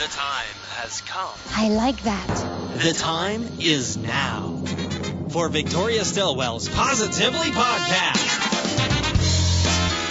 The time has come. I like that. The time is now for Victoria Stilwell's Positively Podcast.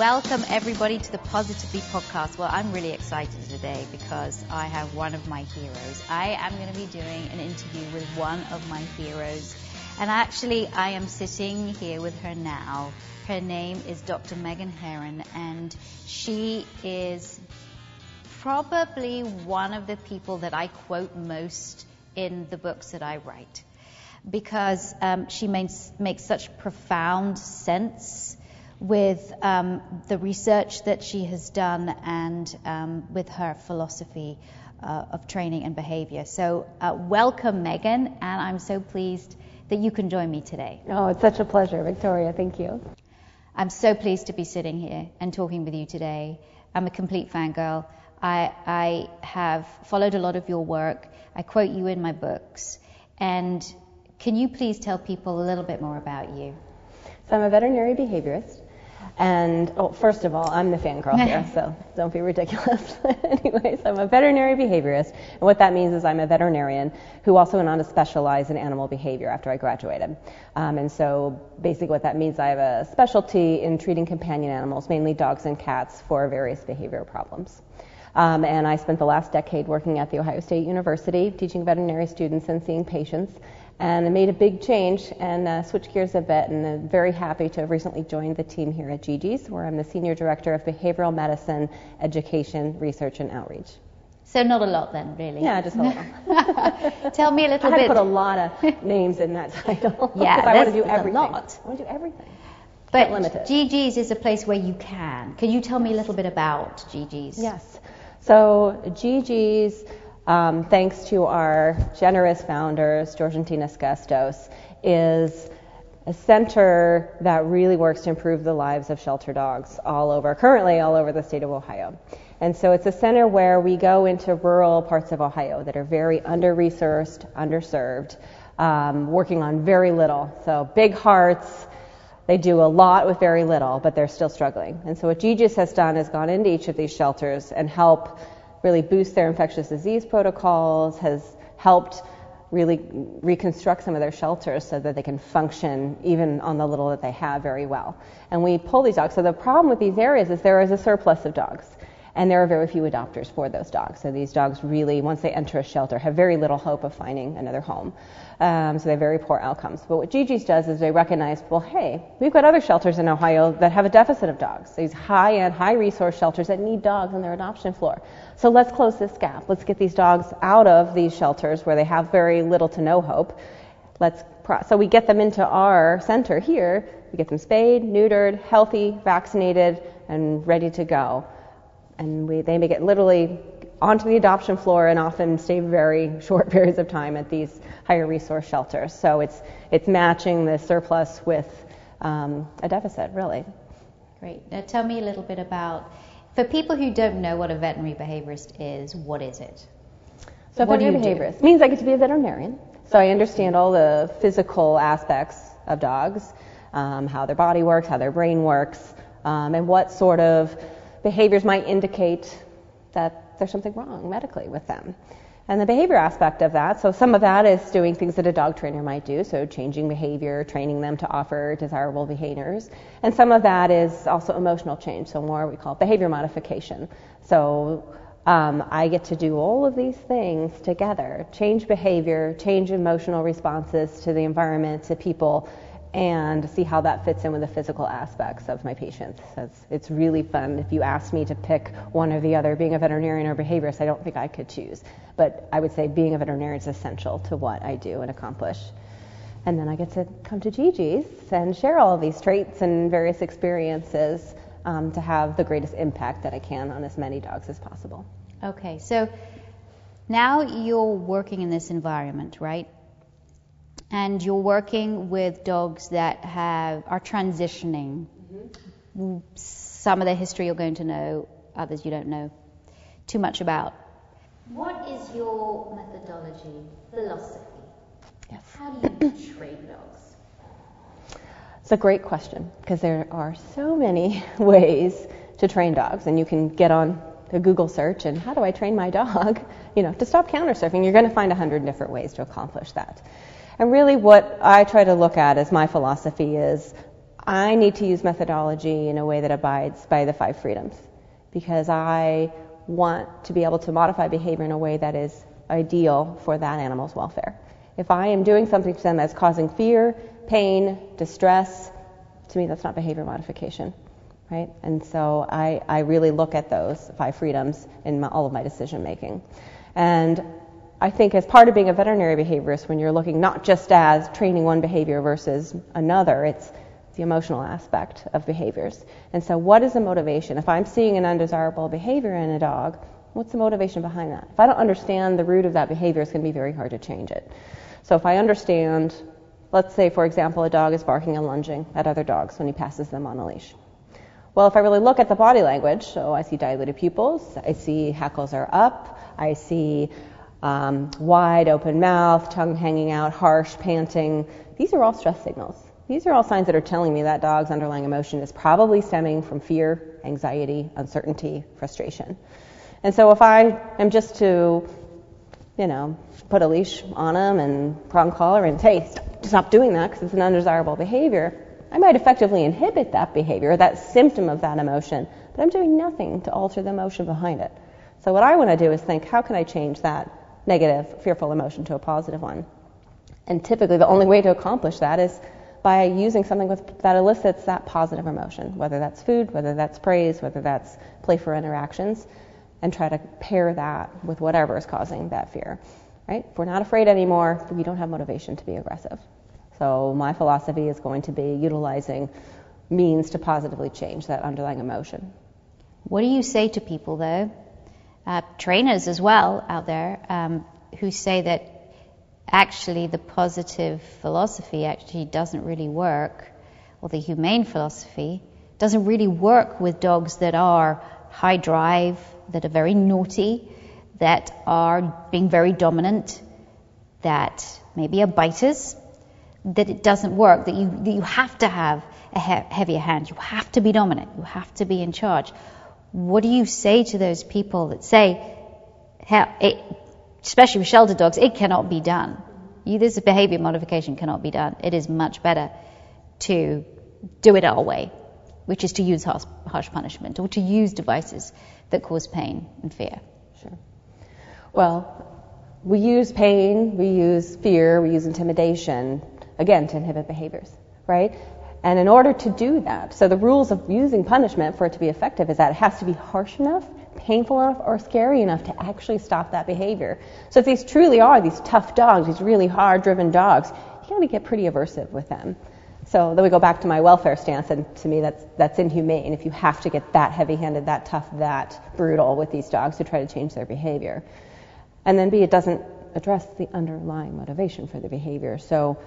Welcome everybody to the Positively Podcast. Well, I'm really excited today because I have one of my heroes. I am going to be doing an interview with one of my heroes. And actually, I am sitting here with her now. Her name is Dr. Meghan Herron, and she is probably one of the people that I quote most in the books that I write because um, she makes, makes such profound sense with um, the research that she has done and um, with her philosophy uh, of training and behavior. So, uh, welcome, Meghan, and I'm so pleased that you can join me today. Oh, it's such a pleasure, Victoria. Thank you. I'm so pleased to be sitting here and talking with you today. I'm a complete fangirl. I, I have followed a lot of your work. I quote you in my books. And can you please tell people a little bit more about you? So I'm a veterinary behaviorist. And oh, first of all, I'm the fangirl here, so don't be ridiculous. Anyways, I'm a veterinary behaviorist, and what that means is I'm a veterinarian who also went on to specialize in animal behavior after I graduated. Um, and so basically, what that means, I have a specialty in treating companion animals, mainly dogs and cats, for various behavioral problems. Um, and I spent the last decade working at The Ohio State University, teaching veterinary students and seeing patients. And I made a big change and uh, switched gears a bit, and I'm very happy to have recently joined the team here at Gigi's, where I'm the Senior Director of Behavioral Medicine, Education, Research, and Outreach. So, not a lot then, really. Yeah, just a little. Tell me a little to bit. put a lot of names in that title. Yeah, I want to do that's a everything. lot. I want to do everything. but Can't limit it. Gigi's is a place where you can. Can you tell me a little bit about Gigi's? Yes. So Gigi's, um, thanks to our generous founders, George and Tina Skestos, is a center that really works to improve the lives of shelter dogs all over, currently all over the state of Ohio. And so it's a center where we go into rural parts of Ohio that are very under-resourced, underserved, um, working on very little. So big hearts, they do a lot with very little, but they're still struggling. And so what Gigi's has done is gone into each of these shelters and help really boost their infectious disease protocols, has helped really reconstruct some of their shelters so that they can function even on the little that they have very well. And we pull these dogs. So the problem with these areas is there is a surplus of dogs. And there are very few adopters for those dogs. So these dogs really, once they enter a shelter, have very little hope of finding another home. Um, so they have very poor outcomes. But what Gigi's does is they recognize, well, hey, we've got other shelters in Ohio that have a deficit of dogs. These high-end, high-resource shelters that need dogs on their adoption floor. So let's close this gap. Let's get these dogs out of these shelters where they have very little to no hope. Let's pro- so we get them into our center here. We get them spayed, neutered, healthy, vaccinated, and ready to go and we, they may get literally onto the adoption floor and often stay very short periods of time at these higher resource shelters. So it's it's matching the surplus with um, a deficit, really. Great. Now tell me a little bit about, for people who don't know what a veterinary behaviorist is, what is it? So What veterinary you do? behaviorist means I get to be a veterinarian. So I understand all the physical aspects of dogs, um, how their body works, how their brain works, um, and what sort of behaviors might indicate that there's something wrong medically with them. And the behavior aspect of that, so some of that is doing things that a dog trainer might do, so changing behavior, training them to offer desirable behaviors. And some of that is also emotional change, so more we call behavior modification. So um, I get to do all of these things together change behavior, change emotional responses to the environment, to people, and see how that fits in with the physical aspects of my patients. So it's, it's really fun. If you asked me to pick one or the other, being a veterinarian or a behaviorist, I don't think I could choose. But I would say being a veterinarian is essential to what I do and accomplish. And then I get to come to Gigi's and share all of these traits and various experiences um, to have the greatest impact that I can on as many dogs as possible. Okay, so Now you're working in this environment, right? And you're working with dogs that have are transitioning. Mm-hmm. Some of their history you're going to know, others you don't know too much about. What is your methodology, philosophy? Yes. How do you train dogs? It's a great question because there are so many ways to train dogs, and you can get on a Google search and how do I train my dog? You know, to stop counter surfing, you're going to find a hundred different ways to accomplish that. And really, what I try to look at as my philosophy is I need to use methodology in a way that abides by the five freedoms because I want to be able to modify behavior in a way that is ideal for that animal's welfare. If I am doing something to them that's causing fear, pain, distress, to me that's not behavior modification, right? And so I, I really look at those five freedoms in my, all of my decision making. And I think as part of being a veterinary behaviorist, when you're looking not just as training one behavior versus another, it's the emotional aspect of behaviors. And so, what is the motivation? If I'm seeing an undesirable behavior in a dog, what's the motivation behind that? If I don't understand the root of that behavior, it's going to be very hard to change it. So, if I understand, let's say, for example, a dog is barking and lunging at other dogs when he passes them on a leash. Well, if I really look at the body language, so I see dilated pupils, I see hackles are up, I see um, wide open mouth, tongue hanging out, harsh, panting. These are all stress signals. These are all signs that are telling me that dog's underlying emotion is probably stemming from fear, anxiety, uncertainty, frustration. And so if I am just to, you know, put a leash on him and prong collar and say, stop doing that because it's an undesirable behavior, I might effectively inhibit that behavior, that symptom of that emotion, but I'm doing nothing to alter the emotion behind it. So what I want to do is think, how can I change that negative, fearful emotion to a positive one? And typically the only way to accomplish that is by using something with, that elicits that positive emotion, whether that's food, whether that's praise, whether that's playful interactions, and try to pair that with whatever is causing that fear. Right? If we're not afraid anymore, we don't have motivation to be aggressive. So my philosophy is going to be utilizing means to positively change that underlying emotion. What do you say to people, though, uh, trainers as well out there, um, who say that actually the positive philosophy actually doesn't really work, or the humane philosophy doesn't really work with dogs that are high drive, that are very naughty, that are being very dominant, that maybe are biters, that it doesn't work, that you, that you have to have a he- heavier hand, you have to be dominant, you have to be in charge. What do you say to those people that say, it, especially with shelter dogs, it cannot be done. You, this behavior modification cannot be done. It is much better to do it our way, which is to use harsh, harsh punishment or to use devices that cause pain and fear. Sure. Well, we use pain, we use fear, we use intimidation, again, to inhibit behaviors, right? And in order to do that, so the rules of using punishment for it to be effective is that it has to be harsh enough, painful enough, or scary enough to actually stop that behavior. So if these truly are these tough dogs, these really hard driven dogs, you gotta get pretty aversive with them. So then we go back to my welfare stance, and to me that's that's inhumane if you have to get that heavy handed, that tough, that brutal with these dogs to try to change their behavior. And then B, it doesn't address the underlying motivation for the behavior. So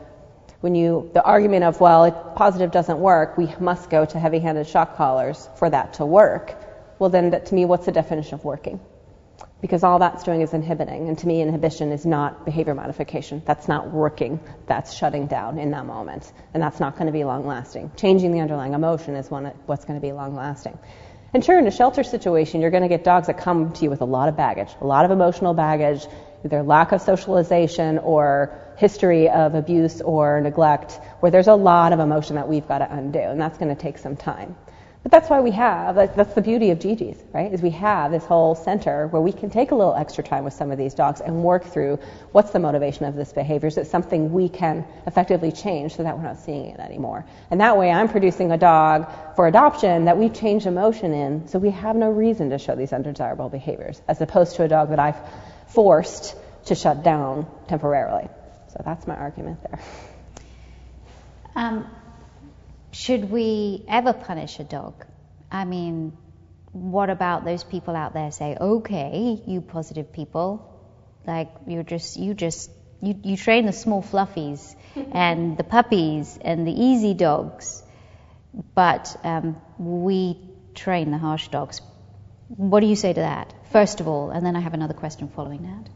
when you, the argument of, well, it, positive doesn't work, we must go to heavy handed shock collars for that to work. Well, then, to me, what's the definition of working? Because all that's doing is inhibiting. And to me, inhibition is not behavior modification. That's not working. That's shutting down in that moment. And that's not going to be long lasting. Changing the underlying emotion is one, what's going to be long lasting. And sure, in a shelter situation, you're going to get dogs that come to you with a lot of baggage, a lot of emotional baggage, either lack of socialization or history of abuse or neglect, where there's a lot of emotion that we've got to undo, and that's going to take some time. But that's why we have, that's the beauty of Gigi's, right? Is we have this whole center where we can take a little extra time with some of these dogs and work through what's the motivation of this behavior. Is it something we can effectively change so that we're not seeing it anymore? And that way I'm producing a dog for adoption that we've changed emotion in, so we have no reason to show these undesirable behaviors, as opposed to a dog that I've forced to shut down temporarily. So that's my argument there. Um, should we ever punish a dog? I mean, what about those people out there say, okay, you positive people, Like you're just you just you, you train the small fluffies and the puppies and the easy dogs, but um, we train the harsh dogs. What do you say to that, first of all? And then I have another question following that.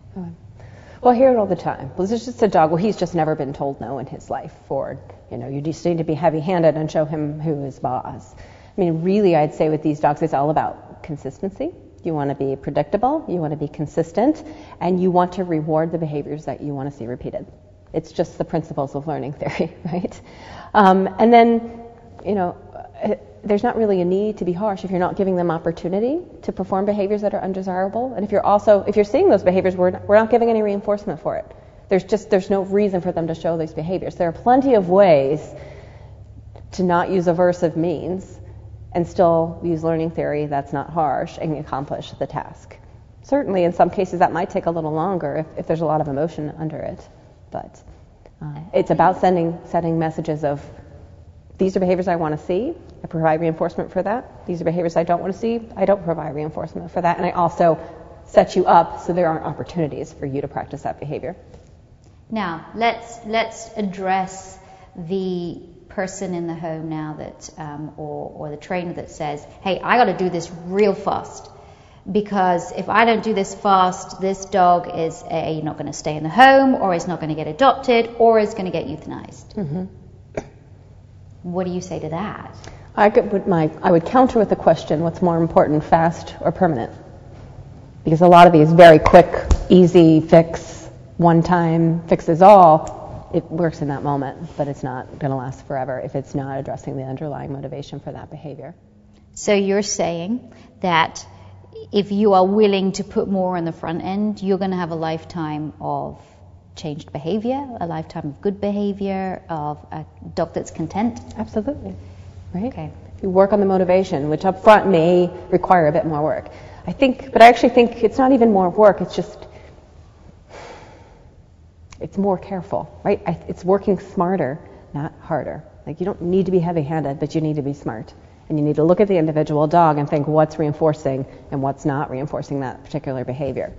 Well, I hear it all the time. Well, this is just a dog. Well, he's just never been told no in his life. Or, you know, you just need to be heavy-handed and show him who is boss. I mean, really, I'd say with these dogs, it's all about consistency. You want to be predictable, you want to be consistent, and you want to reward the behaviors that you want to see repeated. It's just the principles of learning theory, right? Um, and then, you know, there's not really a need to be harsh if you're not giving them opportunity to perform behaviors that are undesirable. And if you're also, if you're seeing those behaviors, we're not, we're not giving any reinforcement for it. There's just, there's no reason for them to show these behaviors. There are plenty of ways to not use aversive means and still use learning theory that's not harsh and accomplish the task. Certainly, in some cases, that might take a little longer if, if there's a lot of emotion under it. But uh, it's about sending, sending messages of these are behaviors I want to see. I provide reinforcement for that. These are behaviors I don't want to see. I don't provide reinforcement for that. And I also set you up so there aren't opportunities for you to practice that behavior. Now, let's let's address the person in the home now that, um, or, or the trainer that says, hey, I got to do this real fast. Because if I don't do this fast, this dog is A, not going to stay in the home, or is not going to get adopted, or is going to get euthanized. Mm-hmm. What do you say to that? I, could, my, I would counter with the question what's more important, fast or permanent? Because a lot of these very quick, easy fix, one time fixes all, it works in that moment, but it's not going to last forever if it's not addressing the underlying motivation for that behavior. So you're saying that if you are willing to put more on the front end, you're going to have a lifetime of changed behavior, a lifetime of good behavior, of a dog that's content? Absolutely. Right? Okay. You work on the motivation, which up front may require a bit more work. I think, but I actually think it's not even more work, it's just, it's more careful, right? It's working smarter, not harder. Like you don't need to be heavy handed, but you need to be smart. And you need to look at the individual dog and think what's reinforcing and what's not reinforcing that particular behavior.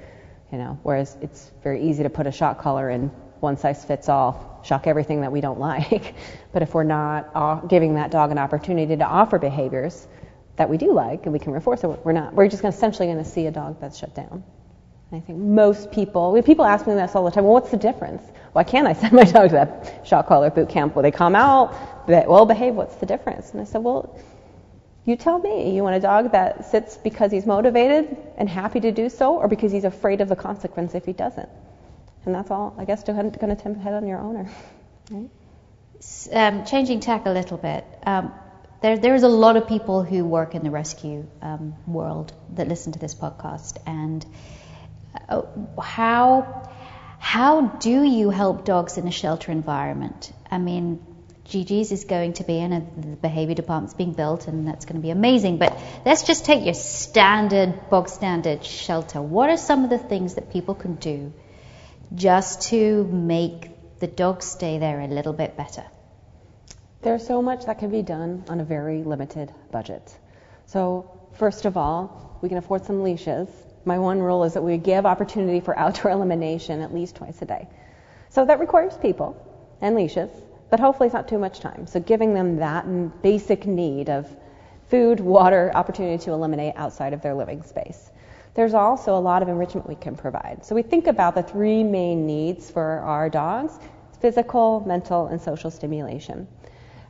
You know, whereas it's very easy to put a shock collar in one size fits all, shock everything that we don't like. but if we're not giving that dog an opportunity to offer behaviors that we do like and we can reinforce it, we're not. We're just essentially going to see a dog that's shut down. And I think most people, people ask me this all the time. Well, what's the difference? Why can't I send my dog to that shock collar boot camp? Will they come out? They well behave. What's the difference? And I said, well, you tell me. You want a dog that sits because he's motivated and happy to do so, or because he's afraid of the consequence if he doesn't? And that's all, I guess, going to head on your owner. Um, changing tack a little bit. Um, there, there's a lot of people who work in the rescue um, world that listen to this podcast, and uh, how how do you help dogs in a shelter environment? I mean, Gigi's is going to be in, and the behavior department's being built, and that's going to be amazing. But let's just take your standard, bog standard shelter. What are some of the things that people can do just to make the dog stay there a little bit better? There's so much that can be done on a very limited budget. So, first of all, we can afford some leashes. My one rule is that we give opportunity for outdoor elimination at least twice a day. So that requires people and leashes but hopefully it's not too much time. So giving them that basic need of food, water, opportunity to eliminate outside of their living space. There's also a lot of enrichment we can provide. So we think about the three main needs for our dogs physical, mental, and social stimulation.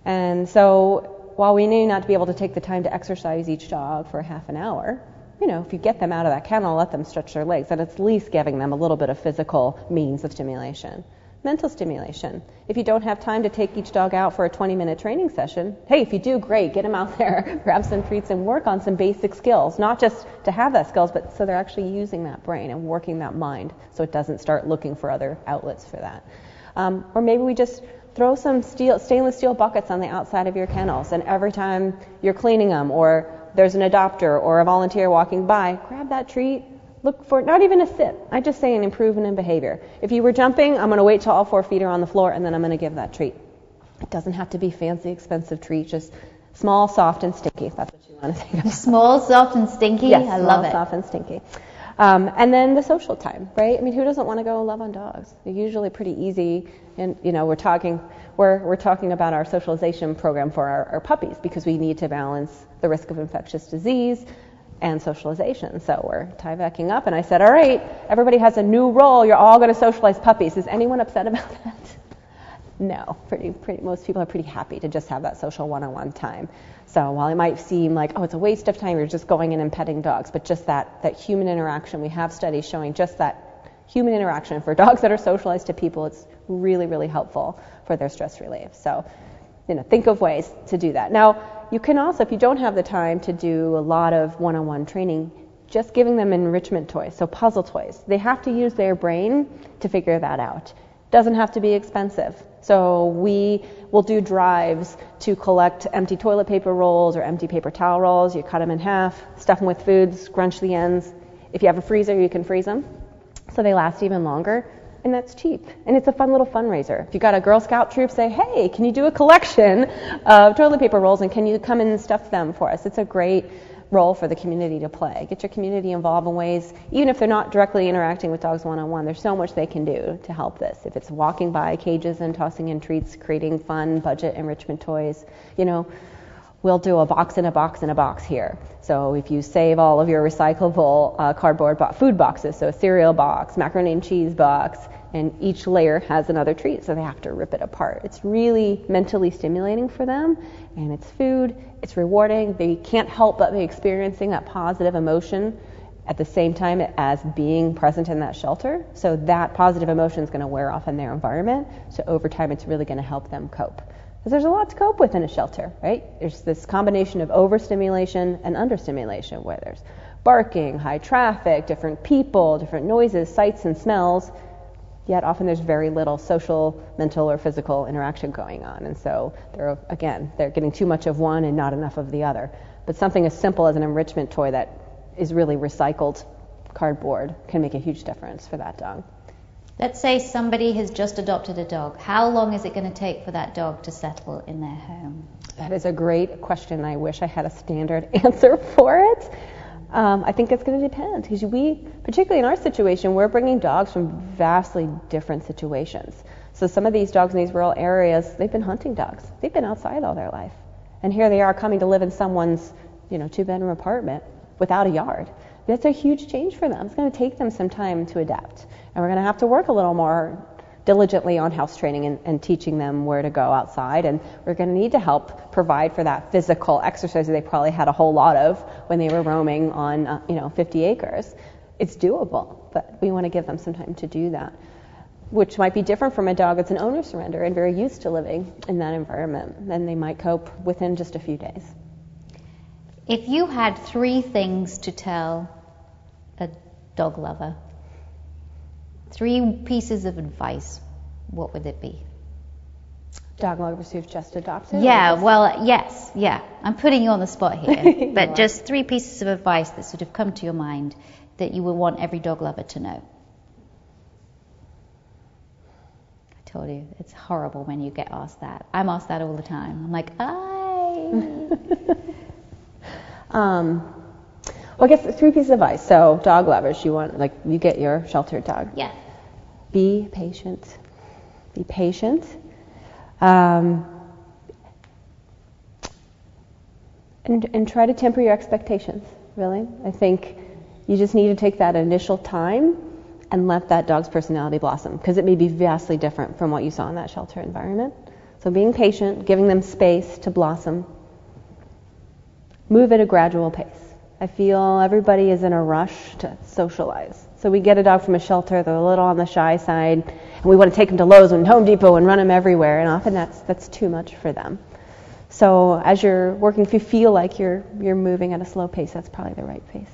And so while we may not be able to take the time to exercise each dog for half an hour, you know, if you get them out of that kennel, let them stretch their legs, then it's at least giving them a little bit of physical means of stimulation mental stimulation. If you don't have time to take each dog out for a 20 minute training session, hey, if you do, great, get them out there, grab some treats and work on some basic skills. Not just to have that skills, but so they're actually using that brain and working that mind so it doesn't start looking for other outlets for that. Um, or maybe we just throw some steel, stainless steel buckets on the outside of your kennels, and every time you're cleaning them, or there's an adopter or a volunteer walking by, grab that treat, Look for not even a sit. I just say an improvement in behavior. If you were jumping, I'm going to wait till all four feet are on the floor and then I'm going to give that treat. It doesn't have to be fancy, expensive treat. Just small, soft, and stinky. If that's what you want to think of. Small, soft, and stinky. Yes, I small, love it. soft, and stinky. Um, and then the social time, right? I mean, who doesn't want to go love on dogs? They're usually pretty easy. And you know, we're talking we're we're talking about our socialization program for our, our puppies because we need to balance the risk of infectious disease and socialization. So we're Tyveking up, and I said, all right, everybody has a new role. You're all going to socialize puppies. Is anyone upset about that? No, pretty, pretty, most people are pretty happy to just have that social one-on-one time. So while it might seem like, oh, it's a waste of time, you're just going in and petting dogs, but just that, that human interaction, we have studies showing just that human interaction for dogs that are socialized to people, it's really, really helpful for their stress relief. So, you know, think of ways to do that. Now, you can also, if you don't have the time to do a lot of one-on-one training, just giving them enrichment toys, so puzzle toys. They have to use their brain to figure that out. Doesn't have to be expensive. So we will do drives to collect empty toilet paper rolls or empty paper towel rolls. You cut them in half, stuff them with food, scrunch the ends. If you have a freezer, you can freeze them so they last even longer. And that's cheap. And it's a fun little fundraiser. If you've got a Girl Scout troop, say, hey, can you do a collection of toilet paper rolls and can you come and stuff them for us? It's a great role for the community to play. Get your community involved in ways, even if they're not directly interacting with dogs one on one, there's so much they can do to help this. If it's walking by cages and tossing in treats, creating fun budget enrichment toys, you know, we'll do a box in a box in a box here. So if you save all of your recyclable uh, cardboard bo- food boxes, so a cereal box, macaroni and cheese box, and each layer has another treat, so they have to rip it apart. It's really mentally stimulating for them, and it's food, it's rewarding. They can't help but be experiencing that positive emotion at the same time as being present in that shelter. So that positive emotion is going to wear off in their environment. So over time, it's really going to help them cope. Because there's a lot to cope with in a shelter, right? There's this combination of overstimulation and understimulation where there's barking, high traffic, different people, different noises, sights, and smells yet often there's very little social, mental, or physical interaction going on. And so they're, again, they're getting too much of one and not enough of the other. But something as simple as an enrichment toy that is really recycled cardboard can make a huge difference for that dog. Let's say somebody has just adopted a dog. How long is it going to take for that dog to settle in their home? That is a great question. I wish I had a standard answer for it. Um, I think it's going to depend because we, particularly in our situation, we're bringing dogs from vastly different situations. So some of these dogs in these rural areas, they've been hunting dogs. They've been outside all their life, and here they are coming to live in someone's, you know, two-bedroom apartment without a yard. That's a huge change for them. It's going to take them some time to adapt, and we're going to have to work a little more diligently on house training and, and, teaching them where to go outside. And we're going to need to help provide for that physical exercise that they probably had a whole lot of when they were roaming on, uh, you know, 50 acres. It's doable, but we want to give them some time to do that, which might be different from a dog that's an owner surrender and very used to living in that environment. And they might cope within just a few days. If you had three things to tell a dog lover Three pieces of advice, what would it be? Dog lovers who've just adopted? Yeah, well, yes, yeah. I'm putting you on the spot here. but just three pieces of advice that sort of come to your mind that you would want every dog lover to know. I told you, it's horrible when you get asked that. I'm asked that all the time. I'm like, I. um, well, I guess three pieces of advice. So, dog lovers, you want, like, you get your sheltered dog. Yeah. Be patient. Be patient. Um, and, and try to temper your expectations, really. I think you just need to take that initial time and let that dog's personality blossom because it may be vastly different from what you saw in that shelter environment. So, being patient, giving them space to blossom, move at a gradual pace. I feel everybody is in a rush to socialize. So we get a dog from a shelter, they're a little on the shy side, and we want to take them to Lowe's and Home Depot and run them everywhere, and often that's that's too much for them. So as you're working, if you feel like you're you're moving at a slow pace, that's probably the right pace.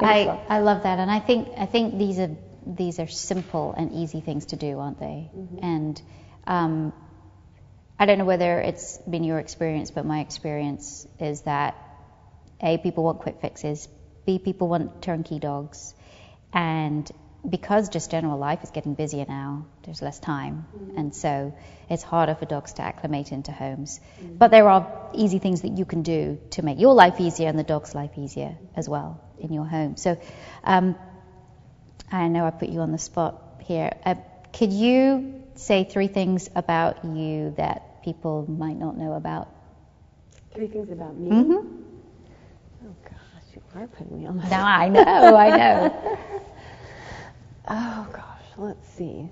I I love that, and I think I think these are these are simple and easy things to do, aren't they? Mm-hmm. And um, I don't know whether it's been your experience, but my experience is that a, people want quick fixes. B, people want turnkey dogs. And because just general life is getting busier now, there's less time, and so it's harder for dogs to acclimate into homes. But there are easy things that you can do to make your life easier and the dog's life easier as well in your home. So um, I know I put you on the spot here. Uh, could you say three things about you that people might not know about? Three things about me. hmm Oh gosh, you are putting me on the No, I know, I know. Oh gosh, let's see.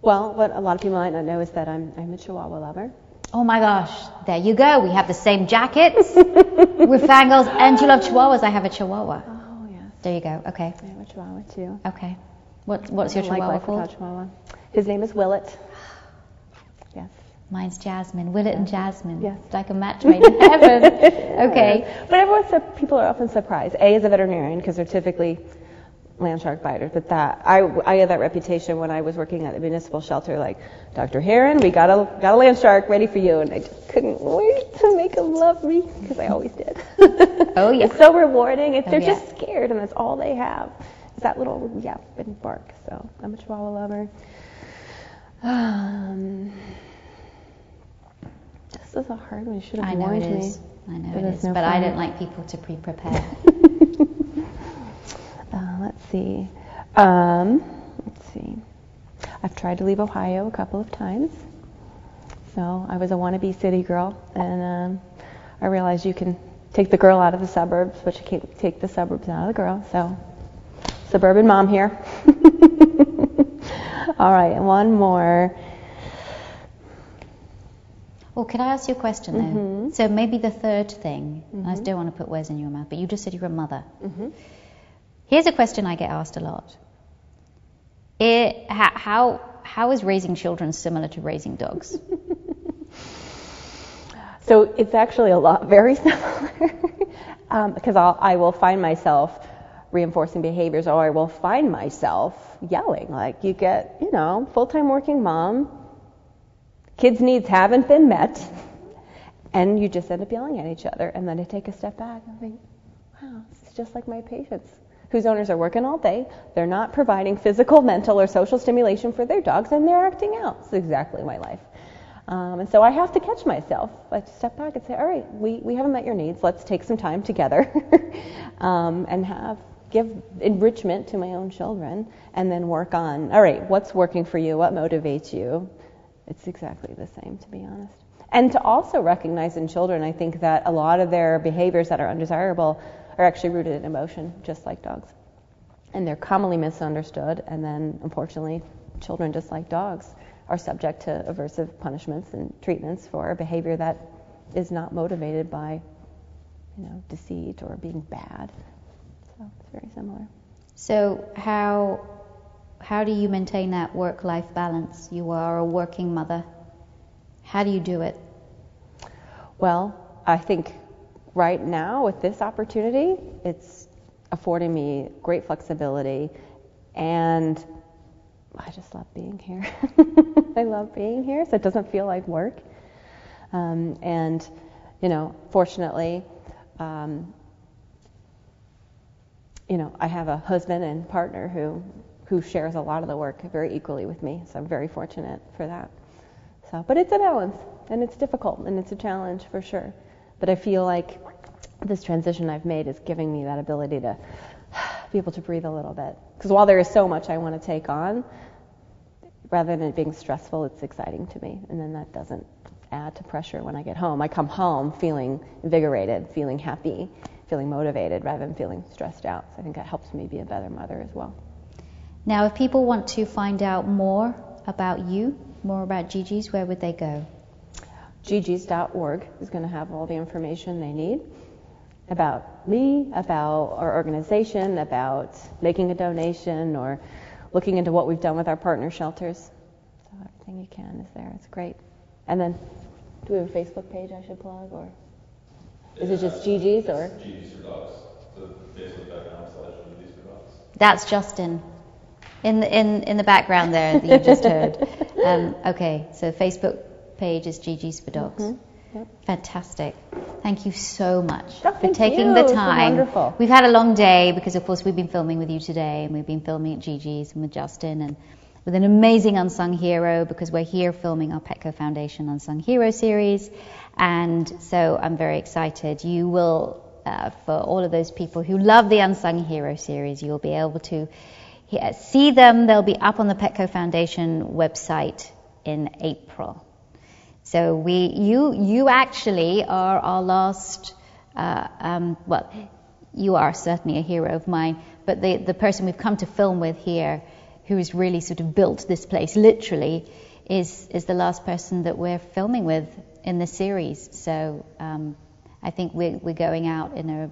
Well, what a lot of people might not know is that I'm I'm a Chihuahua lover. Oh my gosh, there you go. We have the same jackets. We're fangirls, and you love Chihuahuas. I have a Chihuahua. Oh yes, There you go. Okay, I have a Chihuahua too. okay. What, what's your like Chihuahua called? Chihuahua. His name is Willet. Mine's Jasmine. Willet and Jasmine. Yes. It's like a match made in heaven. Okay. But everyone people are often surprised. A is a veterinarian because they're typically land shark biters. But that I, I had that reputation when I was working at the municipal shelter. Like Dr. Herron, we got a got a land shark ready for you, and I just couldn't wait to make them love me because I always did. Oh, yeah. It's so rewarding. It's, Oh, they're yeah. just scared, and that's all they have. Is that little yap and bark. So I'm a Chihuahua lover. Um, this is a hard one. You should have I know it me. is. I know But it's no but I fun. don't like people to pre-prepare. Uh, let's see. Um, let's see. I've tried to leave Ohio a couple of times. So I was a wannabe city girl, and um, I realized you can take the girl out of the suburbs, but you can't take the suburbs out of the girl. So, suburban mom here. All right, one more. Well, can I ask you a question though? Mm-hmm. So maybe the third thing. and I don't want to put words in your mouth, but you just said you're a mother. Mm-hmm. Here's a question I get asked a lot. It, how, how how is raising children similar to raising dogs? So it's actually a lot very similar um, because I'll, I will find myself reinforcing behaviors or I will find myself yelling. Like you get, you know, full-time working mom, kids' needs haven't been met, and you just end up yelling at each other. And then I take a step back and think, wow, it's just like my patients whose owners are working all day. They're not providing physical, mental, or social stimulation for their dogs, and they're acting out. It's exactly my life. Um, and so I have to catch myself. I step back and say, all right, we, we haven't met your needs. Let's take some time together um, and have give enrichment to my own children and then work on, all right, what's working for you? What motivates you? It's exactly the same, to be honest. And to also recognize in children, I think that a lot of their behaviors that are undesirable are actually rooted in emotion, just like dogs. And they're commonly misunderstood, and then unfortunately, children, just like dogs, are subject to aversive punishments and treatments for behavior that is not motivated by, you know, deceit or being bad. So it's very similar. So how how do you maintain that work-life balance? You are a working mother. How do you do it? Well, I think right now with this opportunity, it's affording me great flexibility and I just love being here. I love being here, so it doesn't feel like work. Um, and, you know, fortunately, um, you know, I have a husband and partner who who shares a lot of the work very equally with me, so I'm very fortunate for that. So, but it's a balance, and it's difficult, and it's a challenge for sure. But I feel like this transition I've made is giving me that ability to be able to breathe a little bit. Because while there is so much I want to take on, rather than it being stressful, it's exciting to me, and then that doesn't add to pressure when I get home. I come home feeling invigorated, feeling happy, feeling motivated, rather than feeling stressed out. So I think that helps me be a better mother as well. Now, if people want to find out more about you, more about Gigi's, where would they go? gigis.org is going to have all the information they need about me, about our organization, about making a donation, or looking into what we've done with our partner shelters. So everything you can is there. It's great. And then, do we have a Facebook page I should plug, or is it just Gigi's or? Gigi's for Dogs. So facebook.com slash Gigi's for Dogs. That's Justin. In the, in, in the background there that you just heard. Um, okay, so Facebook page is Gigi's for Dogs. Fantastic. Thank you so much Oh, for taking you. the time. wonderful. We've had a long day because, of course, we've been filming with you today, and we've been filming at Gigi's and with Justin, and with an amazing unsung hero because we're here filming our Petco Foundation Unsung Hero series, and so I'm very excited. You will, uh, for all of those people who love the Unsung Hero series, you'll be able to he- see them. They'll be up on the Petco Foundation website in April. So we, you, you actually are our last. Uh, um, well, you are certainly a hero of mine, but the the person we've come to film with here, who has really sort of built this place, literally, is is the last person that we're filming with in the series. So um, I think we're we're going out in a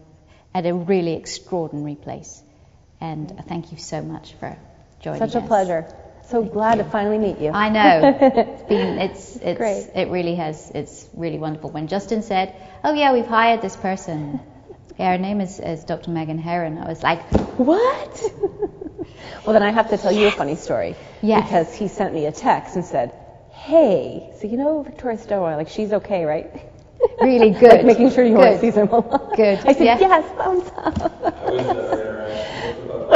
at a really extraordinary place, and thank you so much for joining us. Such a pleasure. So glad to finally meet you. I know. It's been it's it's Great. it really has it's really wonderful. When Justin said, "Oh yeah, we've hired this person," yeah, her name is, is Dr. Meghan Herron. I was like, What? well, then I have to tell you a funny story. Yes. Because he sent me a text and said, "Hey, so you know Victoria Stilwell? Like she's okay, right?" Really like good. making sure you Good. weren't season along. Good. I said, Yeah. "Yes, thumbs up."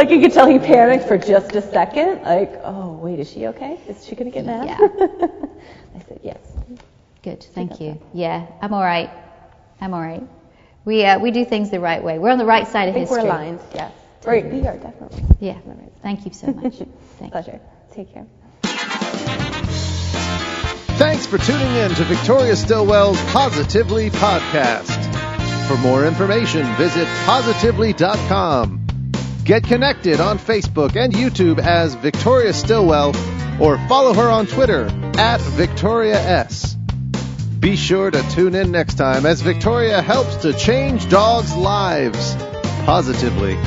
I was there. like you could tell he panicked for just a second. Like, oh wait, is she okay? Is she gonna get mad? Yeah. I said, "Yes." "Good, thank you. Yeah, I'm all right. I'm all right. We uh, we do things the right way. We're on the right side I of think history. we're aligned. Yes. Right. We are definitely. Yeah. Right. Thank you so much. Thank you. Pleasure. Take care. Thanks for tuning in to Victoria Stilwell's Positively podcast. For more information, visit positively.com. Get connected on Facebook and YouTube as Victoria Stilwell or follow her on Twitter at Victoria S. Be sure to tune in next time as Victoria helps to change dogs' lives positively.